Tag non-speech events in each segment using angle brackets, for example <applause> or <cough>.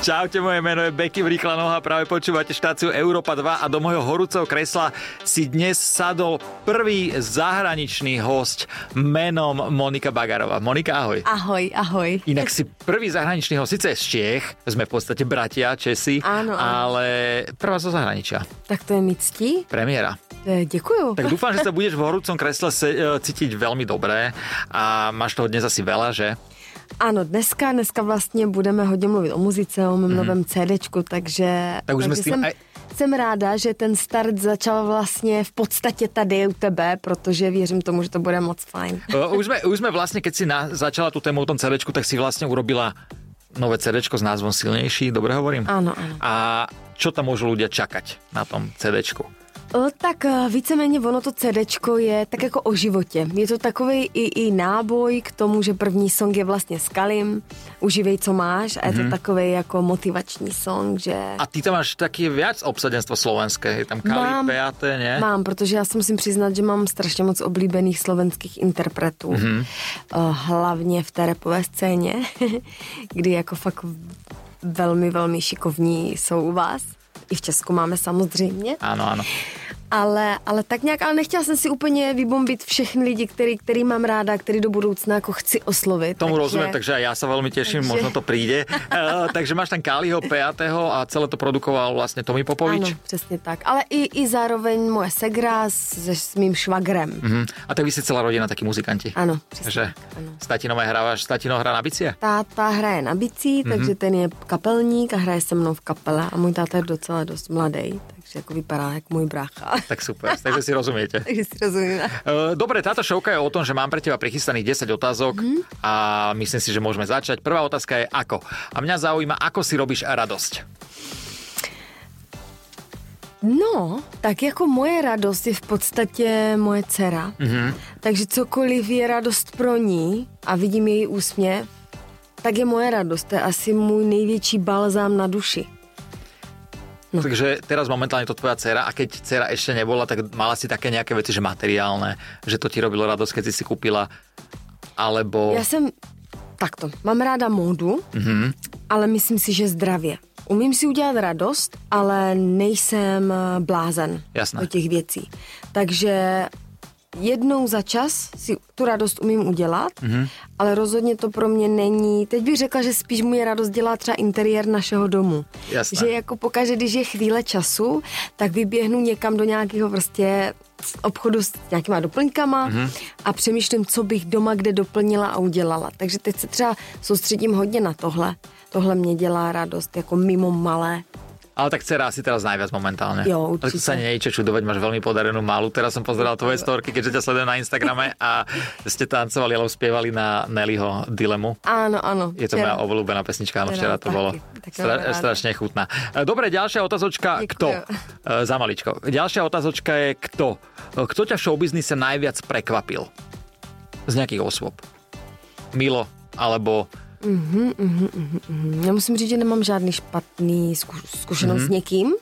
Čaute, moje meno je Beky Vrýchla Noha, práve počúvate štáciu Európa 2 a do mojho horúceho kresla si dnes sadol prvý zahraničný host menom Monika Bagarová. Monika, ahoj. Ahoj, ahoj. Inak si prvý zahraničný host, síce z Čiech, sme v podstate bratia Česi, Áno, áno. ale prvá zo zahraničia. Tak to je mi ctí. Premiéra. E, Děkuju. Tak dúfam, že sa budeš v horúcom kresle se, e, cítiť veľmi dobré a máš toho dnes asi veľa, že? Ano, dneska, dneska vlastně budeme hodně mluvit o muzice, o mém novém CDčku, takže. Tak už jsme takže jsem, jsem ráda, že ten start začal vlastně v podstatě tady u tebe, protože věřím tomu, že to bude moc fajn. Už, sme, už sme vlastne, keď si na, začala tú tému o tom CDčku, tak si vlastne urobila nové CDčko s názvom Silnejší, dobre hovorím? Áno, áno. A čo tam môžu ľudia čakať na tom CDčku? O, tak eh, víceméně ono to CDčko je tak jako o životě. Je to takový i, i náboj k tomu, že první song je vlastně s Kalim, uživej, co máš a je to takový jako motivační song, že... A ty tam máš taký viac obsadenstvo slovenské, je tam Kali, Mám. Beate, nie? Mám, protože já si musím přiznat, že mám strašně moc oblíbených slovenských interpretů. Mm-hmm. Hlavně v té repové scéně, <laughs> kdy jako fakt velmi, velmi šikovní jsou u vás. I v Česku máme samozřejmě. Áno, áno. Ale, ale tak nějak, ale nechtěla jsem si úplně vybombit všechny lidi, který, který mám ráda, který do budoucna jako chci oslovit. Tomu takže aj ja sa veľmi teším, Takže- možno to príde. Uh, <laughs> takže máš tam Kaliho, Peatého a celé to produkoval vlastne Tomi Popovič. Ano, přesně tak. Ale i, i zároveň moje segra se s mým švagrem. Mhm. A tak vy ste celá rodina takí muzikanti. Ano, přesně Že tak. Ano. s tatinové hrávaš, tatino hrá na bicie? Táta hraje na bicí, takže ten je kapelník a hraje se mnou v kapele a můj táta je docela dost mladý, takže jako vypadá jak můj brácha. <laughs> Tak super, takže si rozumiete. <laughs> takže si rozumíme. Uh, Dobre, táto šovka je o tom, že mám pre teba prichystaných 10 otázok Mhm. a myslím si, že môžeme začať. Prvá otázka je ako. A mňa zaujíma, ako si robíš radosť. No, tak jako moje radost je v podstatě moje dcera. Mm-hmm. Takže cokoliv je radost pro ní a vidím její úsměv, tak je moje radost. To je asi můj největší balzám na duši. No. Takže teraz momentálne to tvoja dcera a keď dcera ešte nebola, tak mala si také nejaké veci, že materiálne, že to ti robilo radosť, keď si si kúpila, alebo... Já jsem takto. Mám ráda módu, mm-hmm. ale myslím si, že zdravě. Umím si udělat radost, ale nejsem blázen Jasné. do těch věcí. Takže jednou za čas si tu radost umím udělat, mm-hmm. ale rozhodně to pro mě není. Teď bych řekla, že spíš mu je radost dělá třeba interiér našeho domu. Jasné. Že jako pokaždé, když je chvíle času, tak vyběhnu někam do nějakého prostě obchodu s nějakýma doplňkama mm-hmm. a přemýšlím, co bych doma kde doplnila a udělala. Takže teď se třeba soustředím hodně na tohle. Tohle mě dělá radost, jako mimo malé. Ale tak dcera asi teraz najviac momentálne. Jo, Tak určite. sa nie je čo čudovať, máš veľmi podarenú málu. Teraz som pozeral tvoje storky, keďže ťa sledujem na Instagrame a ste tancovali alebo spievali na Nellyho Dilemu. Áno, áno. Je to moja obľúbená pesnička, áno, včera Včera to taky, bolo taky stra- ráda. strašne chutná. E, Dobre, ďalšia otázočka, Děkuju. kto? E, Za maličko. Ďalšia otázočka je kto? E, Kto ťa v showbiznise najviac prekvapil? Z nejakých osôb. Milo, alebo Mm, Já musím říct, že nemám žádný špatný zku- zkušenost mm-hmm. s někým,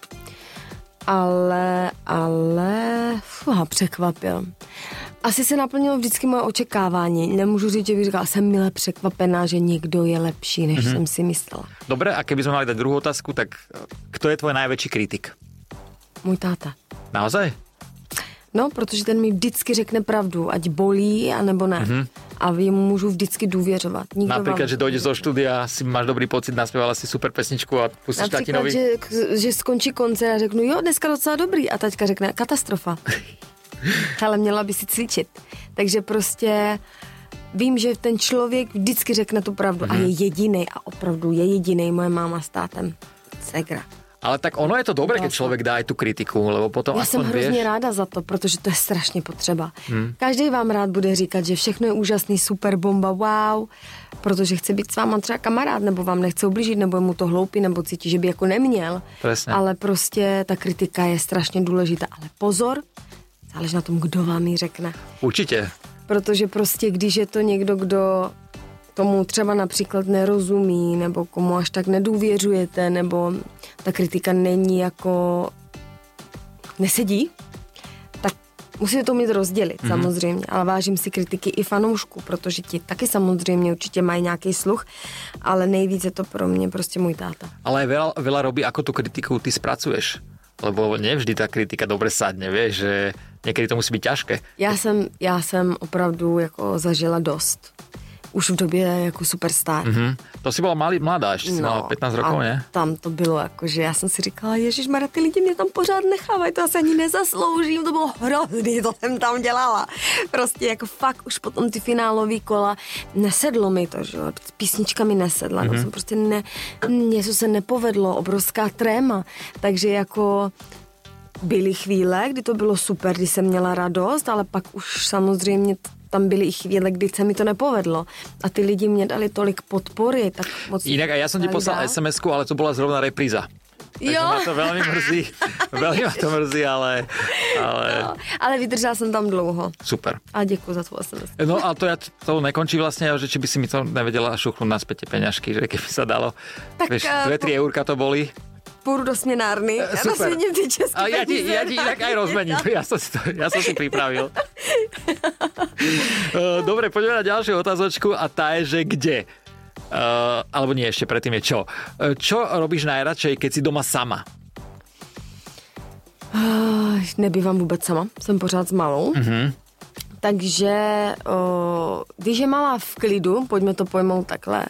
ale, ale, fuha, překvapil. Asi se naplnilo vždycky moje očekávání. Nemůžu říct, že bych říkala, jsem milé překvapená, že někdo je lepší, než mm-hmm. jsem si myslela. Dobre, a keby sme mali dať druhú otázku, tak e, kto je tvoj najväčší kritik? Můj táta. Naozaj? No, protože ten mi vždycky řekne pravdu, ať bolí, anebo ne. Mm-hmm. A jemu můžu vždycky důvěřovat. Nikdo Napríklad, vám... že dojdeš zo štúdia, si máš dobrý pocit, naspievala si super pesničku a pustíš Například, tatinovi. že, že skončí koncert a řeknu, jo, dneska docela dobrý. A taťka řekne, katastrofa. <laughs> Ale měla by si cvičit. Takže prostě vím, že ten člověk vždycky řekne tu pravdu mm-hmm. a je jediný a opravdu je jediný moje máma s tátem. Segra. Ale tak ono je to dobré, keď Vlastne. človek dá aj tú kritiku, lebo potom Já jsem hrozně vieš... ráda za to, protože to je strašně potřeba. Hmm. Každý vám rád bude říkat, že všechno je úžasný, super bomba, wow, protože chce být s váma třeba kamarád, nebo vám nechce ublížit, nebo je mu to hloupý, nebo cítí, že by jako neměl. Presne. Ale prostě ta kritika je strašně důležitá. Ale pozor, záleží na tom, kdo vám ji řekne. Určite. Protože prostě, když je to někdo, kdo tomu třeba například nerozumí, nebo komu až tak nedůvěřujete, nebo ta kritika není jako nesedí, tak Musíme to mít rozdělit, mm-hmm. samozřejmě, ale vážím si kritiky i fanoušku, protože ti taky samozřejmě určitě mají nějaký sluch, ale nejvíce to pro mě prostě můj táta. Ale veľa, veľa robí, ako tu kritiku ty spracuješ. Lebo nevždy ta kritika dobře sadne, víš, že někdy to musí být těžké. Já jsem, já jsem opravdu jako zažila dost už v době jako superstar. Mm-hmm. To si byla malý, mladá, ještě no, mala 15 rokov, ne? tam to bylo jako, že já jsem si říkala, Ježíš Mara, ty lidi mě tam pořád nechávají, to asi ani nezasloužím, to bylo hrozný, to jsem tam dělala. Prostě jako fakt už potom ty finálový kola, nesedlo mi to, že písnička mi nesedla, mm-hmm. no jsem prostě ne, něco se nepovedlo, obrovská tréma, takže jako byly chvíle, kdy to bylo super, kdy jsem měla radost, ale pak už samozřejmě tam byly i chvíle, kdy se mi to nepovedlo. A ty lidi mě dali tolik podpory, tak moc... Jinak a já jsem ti poslal sms ale to byla zrovna repríza. Takže jo. to velmi mrzí, <laughs> velmi ma to mrzí, ale... Ale, no, ale vydržela jsem tam dlouho. Super. A děkuji za tvou SMS. No a to, ja, to nekončí vlastně, že či by si mi to nevedela šuchnout naspäť tie peňažky, že keby sa dalo. Tak, Vieš, uh, dve, tri eurka to boli půjdu do směnárny já Super. ty české A já ti, já ti jinak aj rozmením, <laughs> já jsem si, to, já jsem si připravil. <laughs> Eh, dobre, poďme na ďalšiu otázočku a tá je, že kde? Uh, alebo nie, ešte predtým je čo. Uh, čo robíš najradšej, keď si doma sama? Nebývám vůbec sama, jsem pořád s malou. Uh-huh. Takže uh, když je malá v klidu, pojďme to pojmout takhle,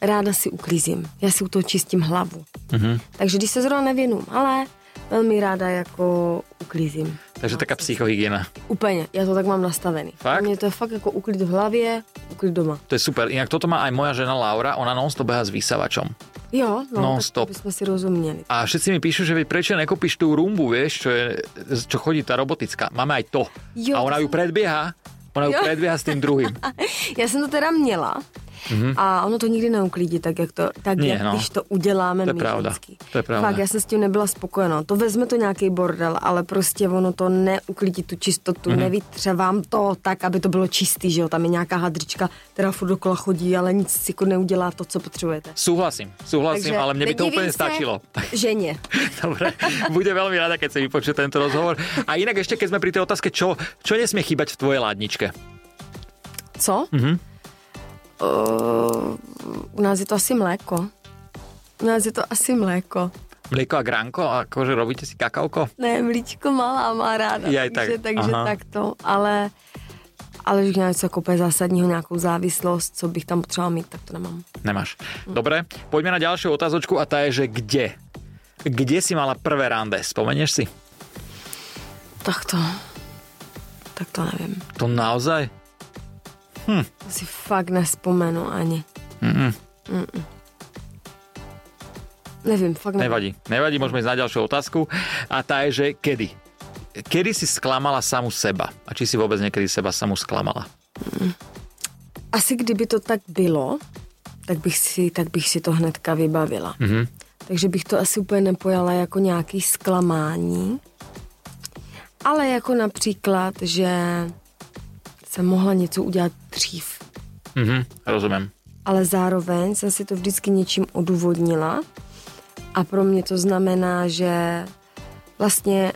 ráda si uklízím. Já si u toho čistím hlavu. Mm-hmm. Takže když se zrovna nevěnu ale velmi ráda jako uklízím. Takže taká psychohygiena. Úplně, já to tak mám nastavený. Fakt? Mně to je fakt jako uklid v hlavě, uklid doma. To je super. Jinak toto má aj moja žena Laura, ona non-stop s vysavačom. Jo, no, non-stop. Tak si rozuměli. A všetci mi píšu, že prečo nekopíš tú rumbu, vieš, čo, je, čo chodí tá robotická. Máme aj to. Jo, a ona ju predbieha, ona ju predbieha s tým druhým. <laughs> Já jsem to teda měla, Mm-hmm. A ono to nikdy neuklidí, tak jak, to, tak Nie, jak no. když to uděláme to je pravda. To je pravda. Fakt, já jsem s tím nebyla spokojená. To vezme to nějaký bordel, ale prostě ono to neuklidí tu čistotu, mm-hmm. nevytře vám to tak, aby to bylo čistý, že jo, tam je nějaká hadrička, která furt dokola chodí, ale nic si jako neudělá to, co potřebujete. Souhlasím, souhlasím, Takže ale mě by to úplně stačilo. <laughs> Ženě. <laughs> Dobre, bude velmi ráda, keď se vypočuje tento rozhovor. A jinak ještě, keď jsme pri té otázke, čo, čo nesmie chýbať v tvojej ládničke? Co? Mm-hmm. Uh, u nás je to asi mléko. U nás je to asi mléko. Mléko a gránko? Akože robíte si kakauko? Ne, mlíčko malá má ráda. Je, tak. takže, takže takto. Ale, ale už něco jako zásadního, nějakou závislost, co bych tam potřebovala mít, tak to nemám. Nemáš. Dobre, pojďme na další otázočku a ta je, že kde? Kde si mala prvé rande? Vzpomeneš si? Tak to... Tak to nevím. To naozaj? Hm. To si fakt nespomenu ani. Mm-mm. Mm-mm. Nevím, fakt nevím. Nevadí, nevadí, můžeme jít na další otázku. A ta je, že kedy? Kedy si sklamala samu seba? A či si vůbec někdy seba samu sklamala? Mm. Asi kdyby to tak bylo, tak bych si, tak bych si to hnedka vybavila. Mm-hmm. Takže bych to asi úplně nepojala jako nějaký zklamání, ale jako například, že jsem mohla něco udělat dřív. Mhm, rozumím. Ale zároveň jsem si to vždycky něčím odůvodnila a pro mě to znamená, že vlastně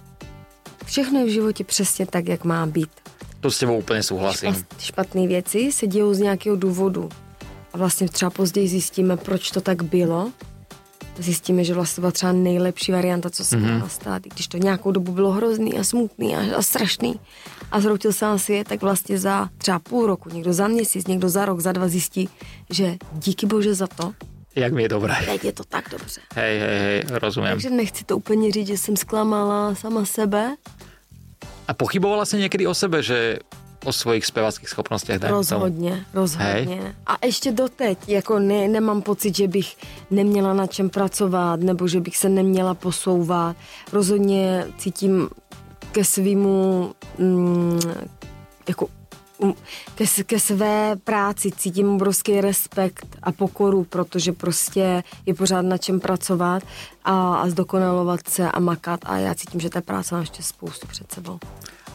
všechno je v životě přesně tak, jak má být. To s tebou úplně souhlasím. Špatné věci se dějou z nějakého důvodu. A vlastně třeba později zjistíme, proč to tak bylo. Zjistíme, že vlastně byla třeba nejlepší varianta, co se mm-hmm. mohla stát. I když to nějakou dobu bylo hrozný a smutný a, a strašný a zhroutil se si je, tak vlastně za třeba půl roku, někdo za měsíc, někdo za rok, za dva zjistí, že díky bože za to, jak mi je dobré. Teď je to tak dobře. Hej, hej, hej, rozumím. Takže nechci to úplně říct, že jsem zklamala sama sebe. A pochybovala jsi někdy o sebe, že o svojich zpěvackých schopnostech. Rozhodně, tomu. rozhodně. Hej. A ještě doteď, jako ne, nemám pocit, že bych neměla na čem pracovat, nebo že bych se neměla posouvat. Rozhodně cítím ke svýmu mm, jako mm, ke, ke své práci cítím obrovský respekt a pokoru, protože prostě je pořád na čem pracovat a, a zdokonalovat se a makat a já cítím, že ta práce má ještě spoustu před sebou.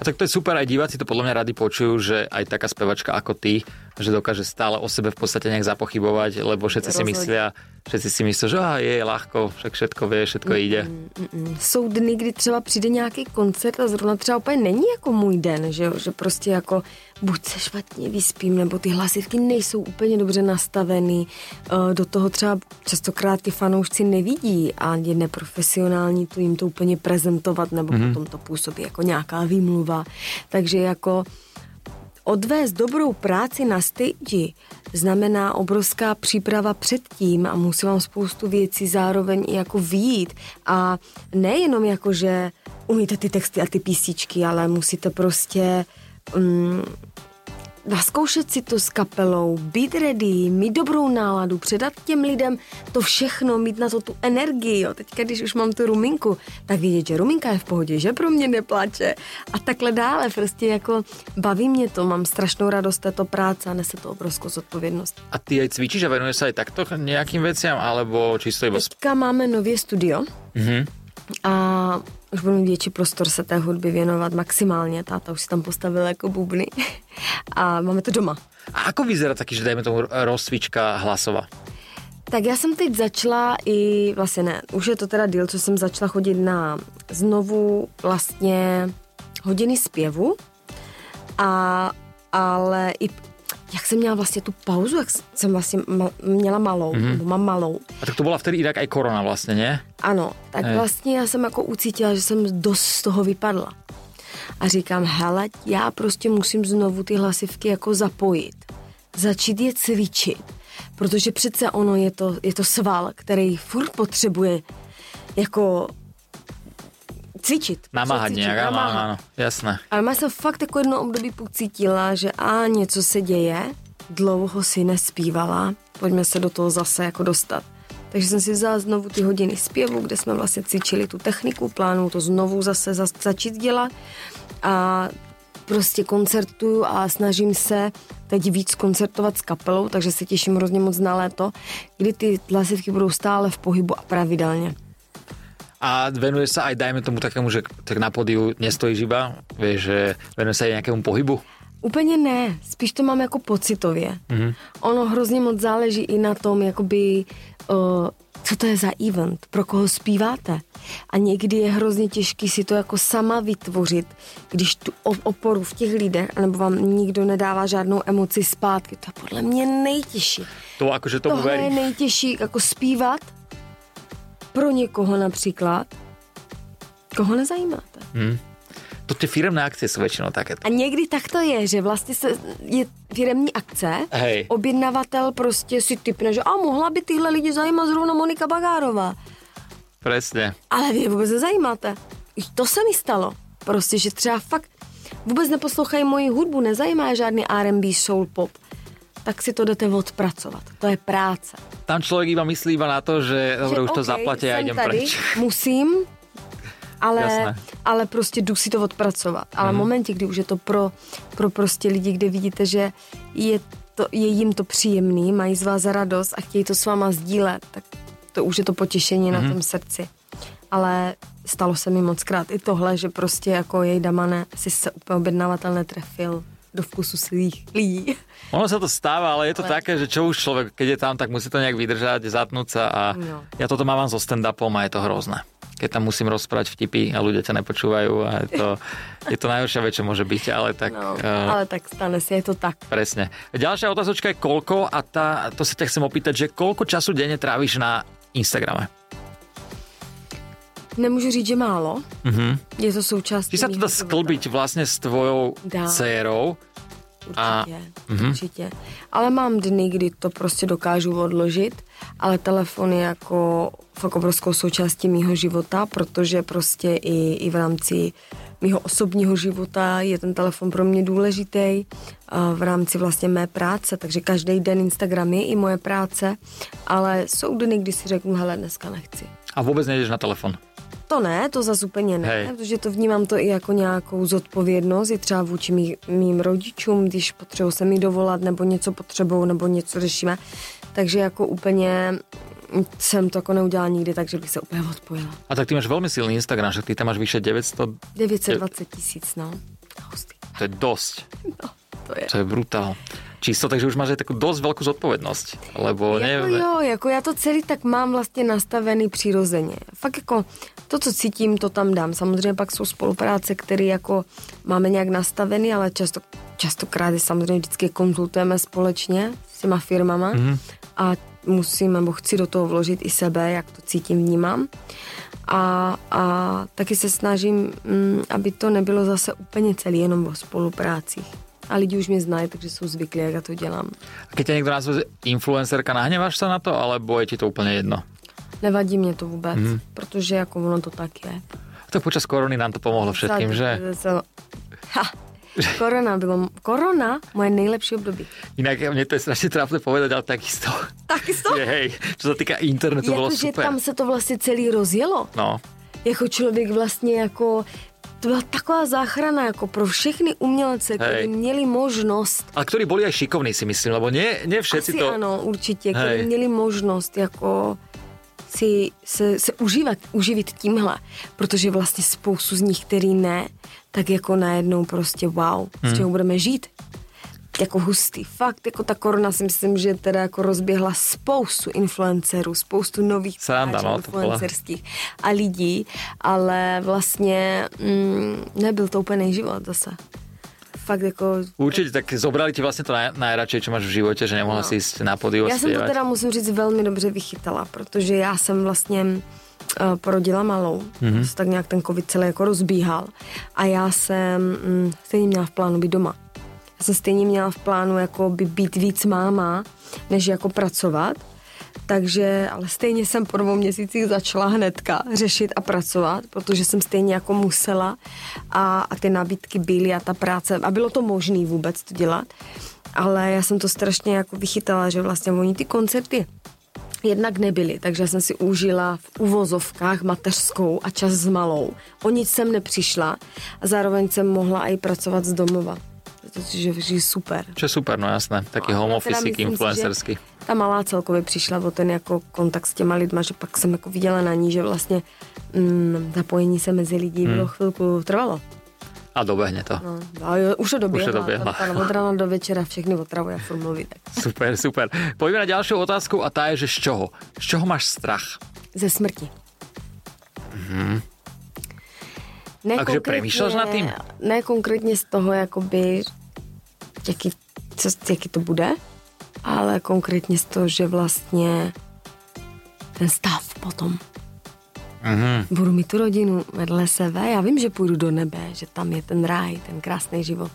A tak to je super, aj diváci to podľa mňa rady počujú, že aj taká spevačka ako ty, že dokáže stále o sebe v podstate nejak zapochybovať, lebo všetci si myslia, všetci si myslia, že ah, je ľahko, však všetko vie, všetko mm. Mm, mm, mm. Jsou dny, kdy třeba přijde nějaký koncert a zrovna třeba úplně není jako můj den, že, že prostě jako buď se špatně vyspím, nebo ty hlasivky nejsou úplně dobře nastavený. Eh, do toho třeba častokrát ty fanoušci nevidí a je neprofesionální to jim to úplně prezentovat, nebo mm-hmm. potom to působí jako nějaká výmluva. Takže jako odvést dobrou práci na stage znamená obrovská příprava předtím a musí vám spoustu věcí zároveň i jako výjít. A nejenom jako, že umíte ty texty a ty písničky, ale musíte prostě um, naskoušet si to s kapelou, být ready, mít dobrou náladu, předat těm lidem to všechno, mít na to tu energii. Jo. Teďka, když už mám tu ruminku, tak vidět, že ruminka je v pohodě, že pro mě neplače a takhle dále. Prostě jako baví mě to, mám strašnou radost této práce a nese to obrovskou zodpovědnost. A ty aj cvičíš a venuješ se aj takto nějakým věcem, alebo čisto iba... Teďka máme nově studio. Mm-hmm. A už budu mít větší prostor se té hudby věnovat maximálně. Táta už si tam postavil jako bubny <laughs> a máme to doma. A ako vyzerá taky, že dajme tomu rozcvička hlasova? Tak já jsem teď začala i, vlastně ne, už je to teda díl, co jsem začala chodit na znovu vlastně hodiny zpěvu, a, ale i jak jsem měla vlastně tu pauzu, jak jsem vlastně ma, měla malou, mm-hmm. nebo mám malou. A tak to byla vtedy jinak i korona vlastně, ne? Ano, tak Hej. vlastně já jsem jako ucítila, že jsem dost z toho vypadla. A říkám, hele, já prostě musím znovu ty hlasivky jako zapojit. Začít je cvičit. Protože přece ono je to, je to sval, který furt potřebuje jako cvičit. Namáhat nějak, ano, ano, jasné. Ale já jsem fakt jako jedno období pocítila, že a něco se děje, dlouho si nespívala, pojďme se do toho zase jako dostat. Takže jsem si vzala znovu ty hodiny zpěvu, kde jsme vlastně cvičili tu techniku, plánu to znovu zase za, začít dělat a prostě koncertuju a snažím se teď víc koncertovat s kapelou, takže se těším hrozně moc na léto, kdy ty hlasivky budou stále v pohybu a pravidelně a venuje sa aj, dajme tomu takému, že tak na podiu nestojíš iba, vieš, že venuje sa aj nějakému pohybu? Úplně ne, spíš to mám jako pocitově. Mm-hmm. Ono hrozně moc záleží i na tom, jakoby, uh, co to je za event, pro koho zpíváte. A někdy je hrozně těžký si to jako sama vytvořit, když tu oporu v těch lidech, nebo vám nikdo nedává žádnou emoci zpátky. To je podle mě nejtěžší. To jakože to Tohle je nejtěžší, jako zpívat pro někoho například, koho nezajímáte. Hmm. To ty firmné akce jsou většinou také. A někdy tak to je, že vlastně se, je firmní akce, Hej. objednavatel prostě si typne, že a mohla by tyhle lidi zajímat zrovna Monika Bagárová. Přesně. Ale vy vůbec nezajímáte. To se mi stalo. Prostě, že třeba fakt vůbec neposlouchají moji hudbu, nezajímá žádný R&B, soul pop tak si to jdete odpracovat. To je práce. Tam člověk iba myslí iba na to, že, že už okay, to zaplatí a jdem tady, preč. <laughs> Musím, ale, ale prostě jdu si to odpracovat. Ale mm. v momentě, kdy už je to pro, pro prostě lidi, kde vidíte, že je, to, je jim to příjemný, mají z vás radost a chtějí to s váma sdílet, tak to už je to potěšení mm. na mhm. tom srdci. Ale stalo se mi moc krát i tohle, že prostě jako jej damane si se úplně objednavatel netrefil do vkusu svých lidí. Ono sa to stáva, ale je to ale... také, že čo už človek, keď je tam, tak musí to nejak vydržať, zatnúť sa a no. ja toto mám so stand-upom a je to hrozné. Keď tam musím rozprávať vtipy a ľudia ťa nepočúvajú a je to, je to najhoršia vec, čo môže byť, ale tak... No, uh, ale tak stane si, je to tak. Presne. Ďalšia otázočka je koľko a tá, to sa ťa chcem opýtať, že koľko času denne tráviš na Instagrame? Nemůžu říct, že málo. Mm-hmm. Je to součástí. Ty sa teda sklbiť vlastně s tvojou Dá. dcerou. Určitě, a, mm-hmm. určitě. Ale mám dny, kdy to prostě dokážu odložit, ale telefon je jako fakt obrovskou součástí mýho života, protože prostě i, i v rámci mýho osobního života je ten telefon pro mě důležitý v rámci vlastně mé práce, takže každý den Instagram je i moje práce, ale jsou dny, kdy si řeknu, hele, dneska nechci. A vůbec nejdeš na telefon? To ne, to zase úplně ne, Hej. protože to vnímám to i jako nějakou zodpovědnost, i třeba vůči mý, mým rodičům, když potřebuji se mi dovolat, nebo něco potřebují, nebo něco řešíme, takže jako úplně jsem to jako neudělala nikdy, takže bych se úplně odpojila. A tak ty máš velmi silný Instagram, že ty tam máš vyše 900... 920 tisíc, no. Hustý. To je dosť. <laughs> No, to je. To je brutál. Čisto, takže už máš aj takú dosť veľkú zodpovednosť. Lebo Jako neviem, jo, jako já to celý tak mám vlastně nastavený přirozeně. Fakt jako to, co cítím, to tam dám. Samozřejmě pak jsou spolupráce, které jako máme nějak nastavený, ale často, častokrát je samozřejmě vždycky konzultujeme společně s těma firmama mm-hmm. a musím nebo chci do toho vložit i sebe, jak to cítím, vnímám. A, a taky se snažím, mm, aby to nebylo zase úplně celý jenom o spoluprácích. A lidi už mě znají, takže jsou zvyklí, jak já to dělám. A keď ťa niekto nazve influencerka, nahneváš sa na to, alebo je ti to úplne jedno? Nevadí mě to vůbec, mm. protože jako ono to tak je. A tak počas korony nám to pomohlo všetkým, že? Ha, korona bylo, korona, moje nejlepší období. Inak mne to je strašne trápne povedať, ale takisto. Takisto? Je, hej, čo sa týka internetu, bolo Jako, že super. tam se to vlastně celý rozjelo. No, Jako člověk vlastně jako to byla taková záchrana jako pro všechny umělce, kteří měli možnost ale ktorí boli aj šikovní, si myslím, lebo nie, nie všetci Asi to... ano, určitě, kteří měli možnost jako si se, se užívat, uživit tímhle, protože vlastně spoustu z nich, který ne, tak jako najednou prostě wow, Hmm. z čeho budeme žít. Jako hustý. Fakt, jako ta korona si myslím, že teda jako rozběhla spoustu influencerů, spoustu nových Sranda, no, influencerských a lidí, ale vlastně mm, nebyl to úplný život zase. Fakt jako Určite, tak zobrali ti vlastne to naj, najradšej, čo máš v živote, že nemohla No. si ísť na podiu Já jsem to teda, musím říct, velmi dobře vychytala, protože já jsem vlastně uh, porodila malou, mm-hmm. tak nějak ten covid celý jako rozbíhal a já jsem mm, stejně měla v plánu být doma. Jsem stejně měla v plánu jako by být víc máma, než jako pracovat. Takže, ale stejně jsem po dvou měsících začala hnedka řešit a pracovat, protože jsem stejně jako musela a, a ty nabídky byly a ta práce, a bylo to možné vůbec to dělat, ale já jsem to strašně jako vychytala, že vlastně oni ty koncerty jednak nebyly, takže jsem si užila v uvozovkách mateřskou a čas s malou. O nic jsem nepřišla a zároveň jsem mohla i pracovat z domova. Protože že je super. Čo je super, no jasné. Taký No, home office myslím si, Ta malá celkově přišla o ten jako kontakt s těma lidma, že pak jsem jako viděla na ní, že vlastně mm, zapojení se mezi lidí bylo chvilku trvalo. A dobehne to. No, a jo, už to doběhla. Už to doběhla. Ta, ta od rána do večera všechny otravuje a furt mluví. Tak. <laughs> Super, super. Poďme na ďalšiu otázku a tá je, že z čoho? Z čoho máš strach? Ze smrti. Ne Takže premýšľaš nad tým? Ne konkrétně z toho, jakoby, jaký, co, jaký to bude, ale konkrétně z toho, že vlastně ten stav potom. Mhm. Budu mít tu rodinu vedle sebe, já vím, že půjdu do nebe, že tam je ten ráj, ten krásný život.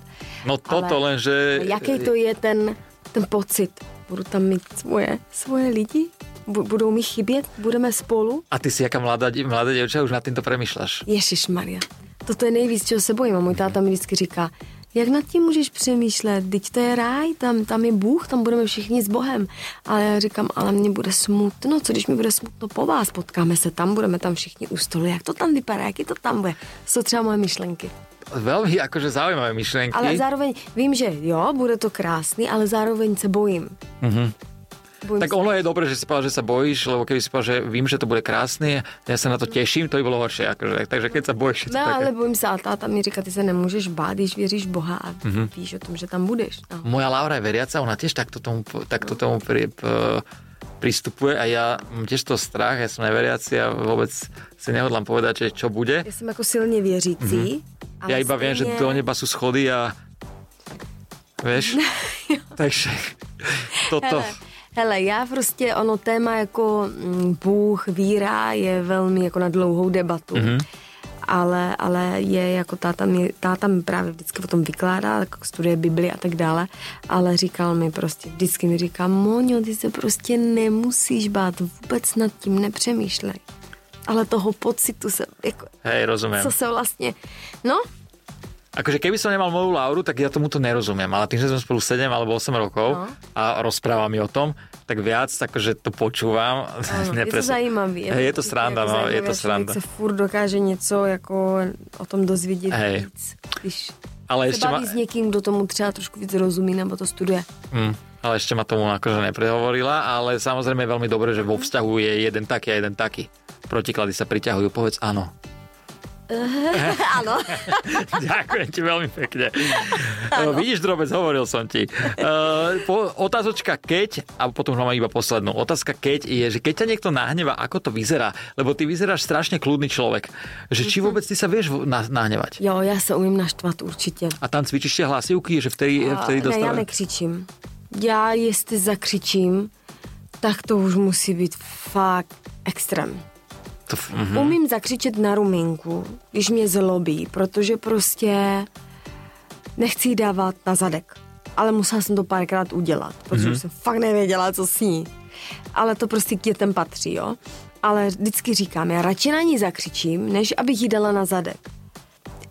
No toto Ale len, že... Jaký to je ten, ten pocit? Budu tam mít svoje, svoje lidi? Bu- Budou mi chybět? Budeme spolu? A ty si jaká mladá, mladá děvča, už nad týmto premýšľaš. Ježíš Maria. Toto je nejvíc, čeho se bojím. A můj táta mi vždycky říká, jak nad tím můžeš přemýšlet? Teď to je ráj, tam, tam je Bůh, tam budeme všichni s Bohem. Ale já říkám, ale mně bude smutno, co když mi bude smutno po vás? Potkáme se tam, budeme tam všichni u stolu. Jak to tam vypadá, jaký to tam bude? Jsou třeba moje myšlenky. Veľmi akože zaujímavé myšlienky. Ale zároveň vím, že jo, bude to krásný, ale zároveň se bojím. Mm-hmm. Bojím Tak ono je dobré, že si povedal, že sa bojíš, lebo keby si povedal, že vím, že to bude krásne, ja sa na to teším, to by bolo horšie. Akože. Takže keď sa bojíš, to No, také... ale bojím se, a táta mi říká, ty se nemůžeš bát, když věříš Boha a mm-hmm. víš o tom, že tam budeš. No. Moja Laura je veriaca, ona tiež takto tomu, takto tomu pri, p, pristupuje a ja mám tiež to strach, ja som neveriaci a vôbec si nehodlám povedať, že čo bude. Já jsem jako silně věřící. Mm-hmm. Ja iba viem, že do neba sú schody a vieš, <laughs> takže toto... Hele, hele, já prostě, ono téma jako mm, Bůh, víra je velmi jako na dlouhou debatu. Mm-hmm. Ale, ale je jako táta mi, táta mi právě vždycky o tom vykládá, jako studuje Bibli a tak dále, ale říkal mi prostě, vždycky mi říká, Moňo, ty se prostě nemusíš bát, vůbec nad tím nepřemýšlej. Ale toho pocitu se, jako, Hej, rozumiem. co se vlastně, no, Akože keby som nemal moju Lauru, tak ja tomuto nerozumiem, ale tým, že sme spolu 7 alebo 8 rokov No. a rozpráva mi o tom, tak viac akože to počúvam. Ano, je to <laughs> zajímavý. Hej, je to sranda, jako no, je to sranda. se furt dokáže něco jako o tom dozvědět Hej. víc. Když Ale se ešte baví ma... s někým, kdo tomu třeba trošku víc rozumí nebo to studuje. Mm. ale ešte ma tomu akože neprehovorila, ale samozrejme je veľmi dobré, že vo vzťahu je jeden taký a jeden taký. Protiklady sa priťahujú, povedz áno. <laughs> Áno. <laughs> Ďakujem ti veľmi pekne. No, vidíš, drobec, hovoril som ti. Uh, po, otázočka keď, a potom mám iba poslednú. Otázka keď je, že keď ťa niekto nahneva, ako to vyzerá? Lebo ty vyzeráš strašne kľudný človek. Že či vôbec ty sa vieš na, nahnevať? Jo, já se umím naštvat určitě. A tam cvičíš tie hlasivky, že vtedy, vtedy Ne, já dostávaš... nekřičím. Já jestli zakřičím, tak to už musí být fakt extrém. To, mhm. Umím zakřičet na ruminku, když mě zlobí, protože prostě nechci jí dávat na zadek. Ale musela jsem to párkrát udělat, protože Mhm. mm-hmm. jsem fakt nevěděla, co s ní. Ale to prostě k dětem patří, jo. Ale vždycky říkám, já radši na ní zakřičím, než abych jí dala na zadek.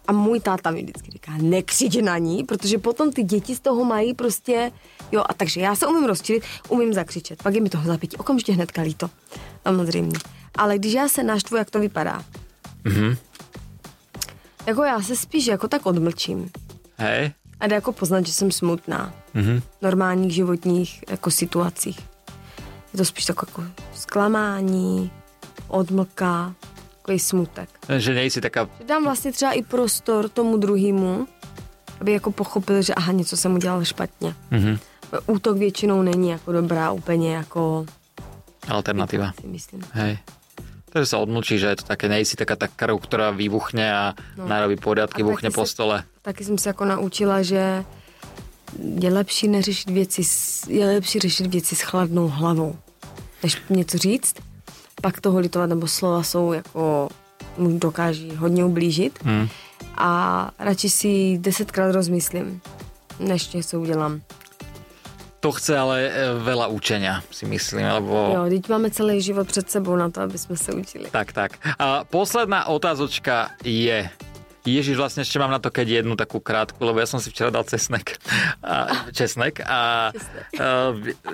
A můj táta mi vždycky říká, nekřič na ní, protože potom ty děti z toho mají prostě, jo, a takže já se umím rozčilit, umím zakřičet, pak je mi toho zapětí, okamžitě hnedka líto, samozřejmě. Ale když já se naštvu, jak to vypadá? Mhm. Jako já se spíš jako tak odmlčím. Hej? A jde jako poznat, že jsem smutná. Mhm. V normálních životních jako situacích. Je to spíš tak jako zklamání, odmlka, takový smutek. Že nejsi taká... Dám vlastně třeba i prostor tomu druhému, aby jako pochopil, že aha, něco jsem udělal špatně. Mhm. Útok většinou není jako dobrá úplně jako Alternatíva. si myslím. Hej. Takže sa odmlčí, že je to také, nejsi taká tá krv, ktorá vybuchne a no. narobí poriadky, A buchne taky po stole. Taky jsem se jako naučila, že je lepší neřešit věci, je lepší řešit věci s chladnou hlavou, než něco říct. Pak toho litovat, nebo slova jsou jako, mu dokáží hodně ublížit. Hmm. A radši si desetkrát rozmyslím, než něco udělám. To chce ale e, veľa učenia, si myslím, lebo... Jo, teď máme celý život před sebou na to, aby jsme se učili. Tak, tak. A posledná otázočka je... Ježiš, vlastne ešte mám na to keď jednu takú krátku, lebo ja som si včera dal cesnek. A, česnek. A, a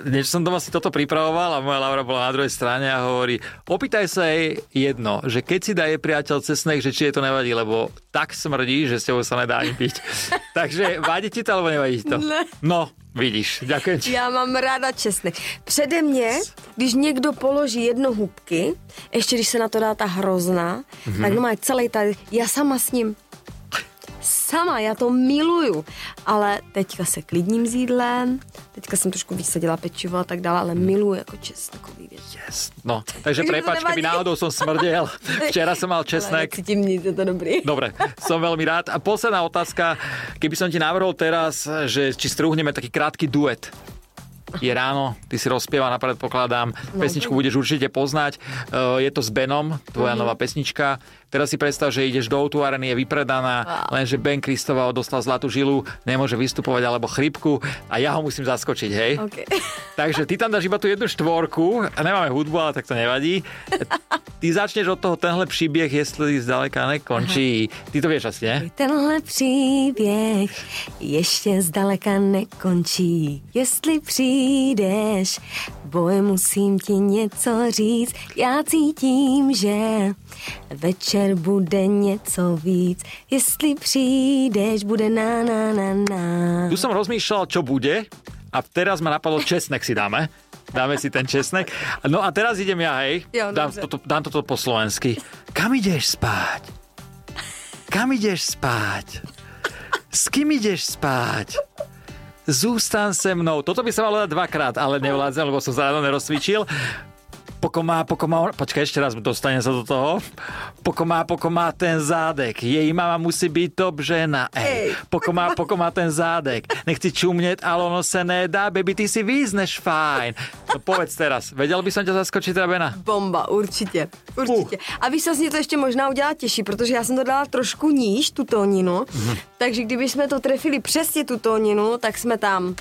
niečo som doma si toto pripravoval a moja Laura bola na druhej strane a hovorí, opýtaj sa jej jedno, že keď si daje priateľ cesnek, že či jej to nevadí, lebo tak smrdí, že s tebou sa nedá ani piť. <laughs> Takže vadí ti to, alebo nevadí ti to? Ne. No, vidíš, ďakujem ti. Já mám ráda česnek. Přede mě, když někdo položí jedno hubky, ještě když se na to dá ta hrozná, Mhm. mm-hmm. tak no má celý tady, já sama s ním. Sama, já to miluju. Ale teďka se klidním s jídlem, teďka jsem trošku vysadila pečivo a tak dále, ale miluju jako česnekový věci. Yes. No, takže <laughs> prepač, keby náhodou som smrdel. <laughs> Včera som mal česnek. Ale necítím nic, je to dobrý. Dobre, som veľmi rád. A posledná otázka, keby som ti navrhol teraz, že či strúhneme taký krátky duet. Je ráno, ty si rozpieva, na predpokladám. No, Pesničku budeš určite poznať. Uh, Je to s Benom, tvoja Mhm. nová pesnička. Teraz si predstav, že ideš do O2 areny, je vypredaná, Wow. lenže Ben Kristová dostal zlatú žilu, nemôže vystupovať alebo chrypku a ja ho musím zaskočiť, hej? Okay. <laughs> Takže ty tam dáš iba tú jednu štvorku a nemáme hudbu, ale tak to nevadí. Ty začneš od toho tenhle příběh, jestli zdaleka nekončí. Ty to vieš asi, ne? Tenhle příběh ještě zdaleka nekončí. Jestli přijdeš, boj musím ti něco říct. Já cítím, že večer bude něco víc. Jestli přijdeš, bude na na na na. Tu som rozmýšľal, čo bude a teraz ma napadlo, česnek si dáme. Dáme si ten česnek. No a teraz idem ja, hej. Jo, dám, dobře. toto, dám toto po slovensky. Kam ideš spať? Kam ideš spať? S kým ideš spať? Zústan se mnou. Toto by malo dať dvakrát, ale nevládzem, lebo som sa ráno nerozcvičil. Poko má, poko má, počkaj, ešte raz dostane sa do toho. Poko má, poko má ten zádek. Jej mama musí byť top žena. Ej. Poko má, poko má ten zádek. Nechci čumnět, ale ono se nedá. Baby, ty si význeš fajn. No povedz teraz, vedel by som ťa zaskočiť, Rabena? Bomba, určitě, určitě. A víš, z ní to ještě možná udělá těžší, protože já jsem to dala trošku níž, tu tóninu, Mhm. takže kdyby jsme to trefili přesně tu tóninu, tak jsme tam.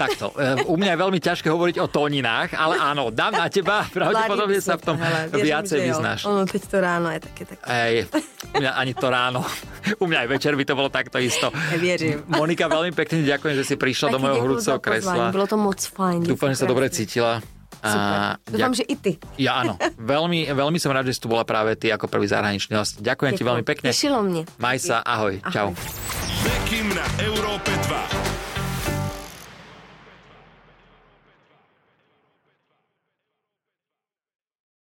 Takto, e, u mňa je veľmi ťažké hovoriť o tóninách, ale áno, dám na teba, <laughs> pravdepodobne sa v tom hele, věřím, viacej vyznáš. Ono, teď to ráno je taky tak. Ej, u mňa ani to ráno. U mňa aj večer by to bolo takto isto. Nevěřím. Monika, veľmi pekne ďakujem, že si prišla do mojho pozvání, kresla. Bylo to moc fajn. Dúfam, že sa dobre cítila. Super. Doufám, že i ty. Ja áno, <laughs> veľmi, veľmi som rád, že si tu bola práve ty ako prvý zahraničný host. Ďakujem ti Děkuju. veľmi pekne. Těšilo mě. Maj sa, ahoj, čau. Ahoj. Bekim na Európe